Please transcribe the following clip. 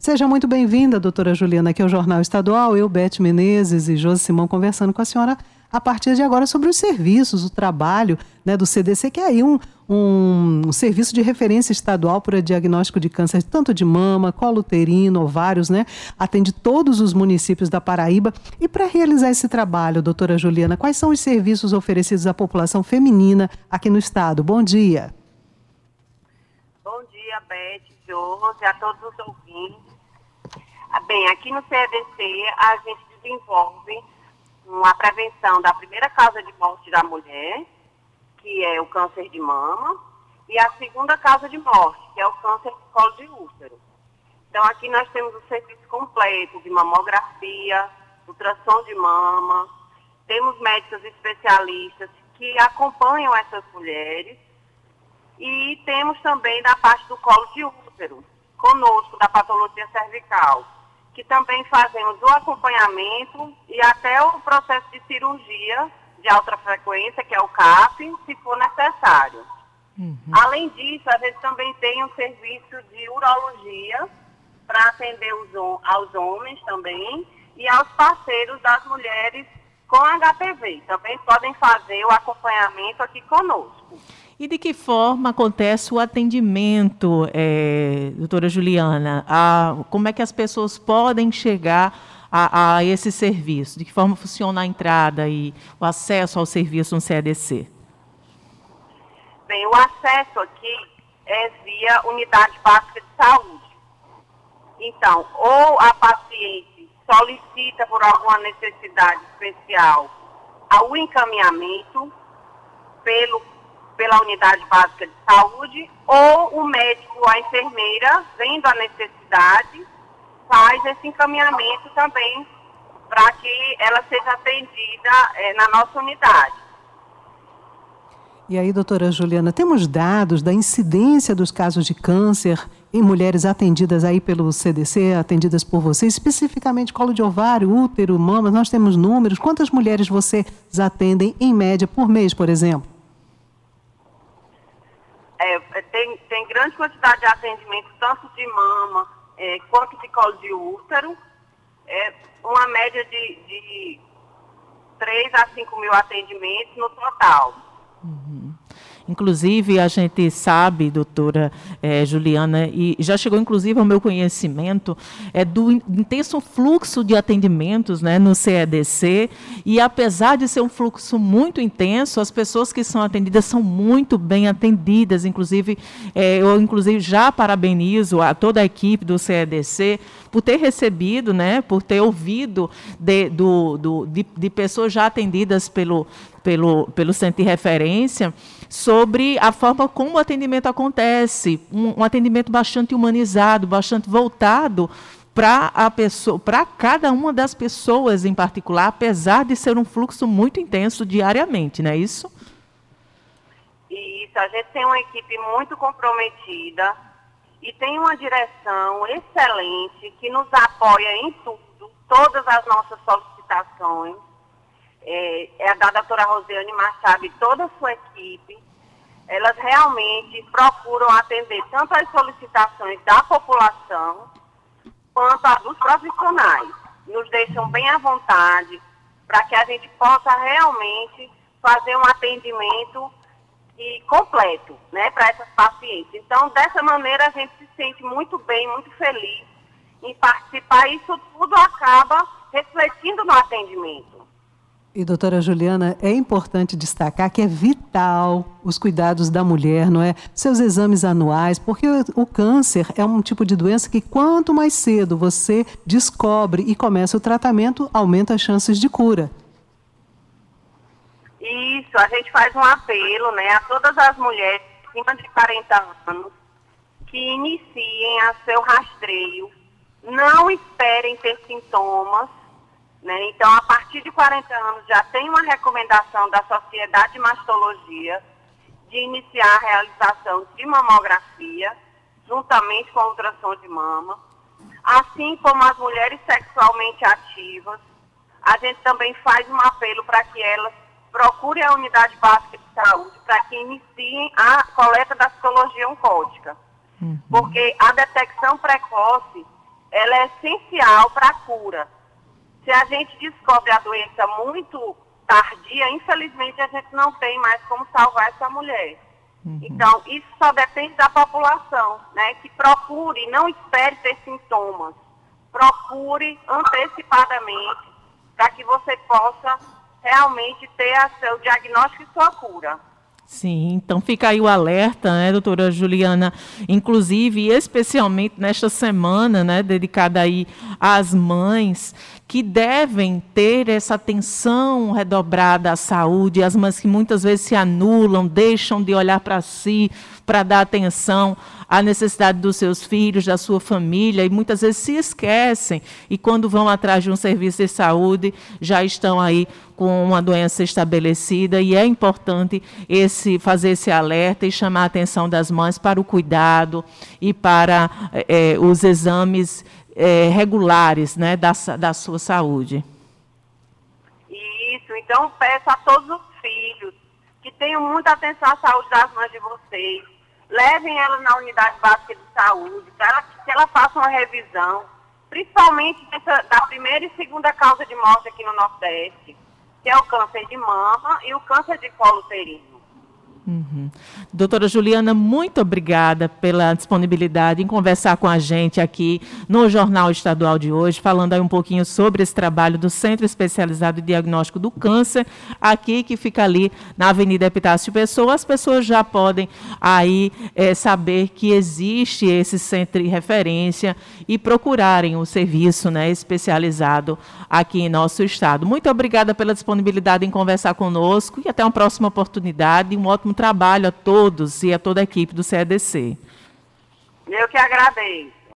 Seja muito bem-vinda, doutora Juliana, aqui é o Jornal Estadual. Eu, Beth Menezes e Josi Simão conversando com a senhora a partir de agora sobre os serviços, o trabalho né, do CDC, que é aí um, um, um, serviço de referência estadual para diagnóstico de câncer, tanto de mama, colo uterino, ovários, né? Atende todos os municípios da Paraíba. E para realizar esse trabalho, doutora Juliana, quais são os serviços oferecidos à população feminina aqui no estado? Bom dia. Bom dia, Beth, Josi, a todos os ouvintes. Ah, bem, aqui no CEDC a gente desenvolve uma prevenção da primeira causa de morte da mulher, que é o câncer de mama, e a segunda causa de morte, que é o câncer de colo de útero. Então aqui nós temos o serviço completo de mamografia, ultrassom de mama, temos médicos especialistas que acompanham essas mulheres e temos também da parte do colo de útero, conosco, da patologia cervical que também fazemos o acompanhamento e até o processo de cirurgia de alta frequência, que é o CAP, se for necessário. Uhum. Além disso, a gente também tem um serviço de urologia para atender os, aos homens também e aos parceiros das mulheres com HPV. Também podem fazer o acompanhamento aqui conosco. E de que forma acontece o atendimento, é, doutora Juliana? A, como é que as pessoas podem chegar a, a, esse serviço? De que forma funciona a entrada e o acesso ao serviço no CADC? Bem, o acesso aqui é via unidade básica de saúde. Então, ou a paciente solicita por alguma necessidade especial o encaminhamento pelo pela unidade básica de saúde, ou o médico, a enfermeira, vendo a necessidade, faz esse encaminhamento também para que ela seja atendida é, na nossa unidade. E aí, doutora Juliana, temos dados da incidência dos casos de câncer em mulheres atendidas aí pelo CDC, atendidas por você, especificamente colo de ovário, útero, mamas, nós temos números. Quantas mulheres vocês atendem em média por mês, por exemplo? É, tem, tem grande quantidade de atendimento, tanto de mama é, quanto de colo de útero. É uma média de, de 3 a 5 mil atendimentos no total. Uhum. Inclusive, a gente sabe, doutora é, Juliana, e já chegou inclusive ao meu conhecimento, é do intenso fluxo de atendimentos né, no CEDC, e apesar de ser um fluxo muito intenso, as pessoas que são atendidas são muito bem atendidas. Inclusive, é, eu inclusive já parabenizo a toda a equipe do CEDC por ter recebido, né, por ter ouvido de, do, do, de, de pessoas já atendidas pelo, pelo, pelo centro de referência sobre a forma como o atendimento acontece, um, um atendimento bastante humanizado, bastante voltado para a pessoa, para cada uma das pessoas em particular, apesar de ser um fluxo muito intenso diariamente, não é isso? Isso, a gente tem uma equipe muito comprometida e tem uma direção excelente que nos apoia em tudo, todas as nossas solicitações. É, é a da doutora Rosiane Machado toda a sua equipe elas realmente procuram atender tanto as solicitações da população quanto as dos profissionais. Nos deixam bem à vontade para que a gente possa realmente fazer um atendimento e completo né, para essas pacientes. Então, dessa maneira, a gente se sente muito bem, muito feliz em participar isso tudo acaba refletindo no atendimento. E doutora Juliana, é importante destacar que é vital os cuidados da mulher, não é? Seus exames anuais, porque o, câncer é um tipo de doença que quanto mais cedo você descobre e começa o tratamento, aumenta as chances de cura. Isso, a gente faz um apelo, né, a todas as mulheres acima de 40 anos que iniciem a seu rastreio. Não esperem ter sintomas né? Então, a partir de 40 anos, já tem uma recomendação da Sociedade de Mastologia de iniciar a realização de mamografia, juntamente com a ultrassom de mama, assim como as mulheres sexualmente ativas. A gente também faz um apelo para que elas procurem a unidade básica de saúde para que iniciem a coleta da citologia oncótica. Uhum. Porque a detecção precoce ela é essencial para a cura. Se a gente descobre a doença muito tardia, infelizmente a gente não tem mais como salvar essa mulher. Uhum. Então, isso só depende da população, né? Que procure, não espere ter sintomas. Procure antecipadamente para que você possa realmente ter a seu diagnóstico e sua cura. Sim, então fica aí o alerta, né, doutora Juliana, inclusive, especialmente nesta semana, né, dedicada aí às mães, que devem ter essa atenção redobrada à saúde, as mães que muitas vezes se anulam, deixam de olhar para si, para dar atenção à necessidade dos seus filhos, da sua família, e muitas vezes se esquecem, e quando vão atrás de um serviço de saúde, já estão aí com uma doença estabelecida, e é importante esse, fazer esse alerta e chamar a atenção das mães para o cuidado e para é, os exames é, regulares né, da, da sua saúde. Isso, então peço a todos os filhos que tenham muita atenção à saúde das mães de vocês, levem ela na unidade básica de saúde, para ela, que ela faça uma revisão, principalmente dessa, da primeira e segunda causa de morte aqui no Nordeste, que é o câncer de mama e o câncer de colo uterino. Uhum. Doutora Juliana, muito obrigada pela disponibilidade em conversar com a gente aqui no Jornal Estadual de hoje, falando aí um pouquinho sobre esse trabalho do Centro Especializado de Diagnóstico do Câncer, aqui que fica ali na Avenida Epitácio Pessoa. As pessoas já podem aí é, saber que existe esse centro de referência e procurarem o serviço né, especializado aqui em nosso estado. Muito obrigada pela disponibilidade em conversar conosco e até uma próxima oportunidade. Um ótimo trabalho a todos e a toda a equipe do CEDC. Eu que agradeço.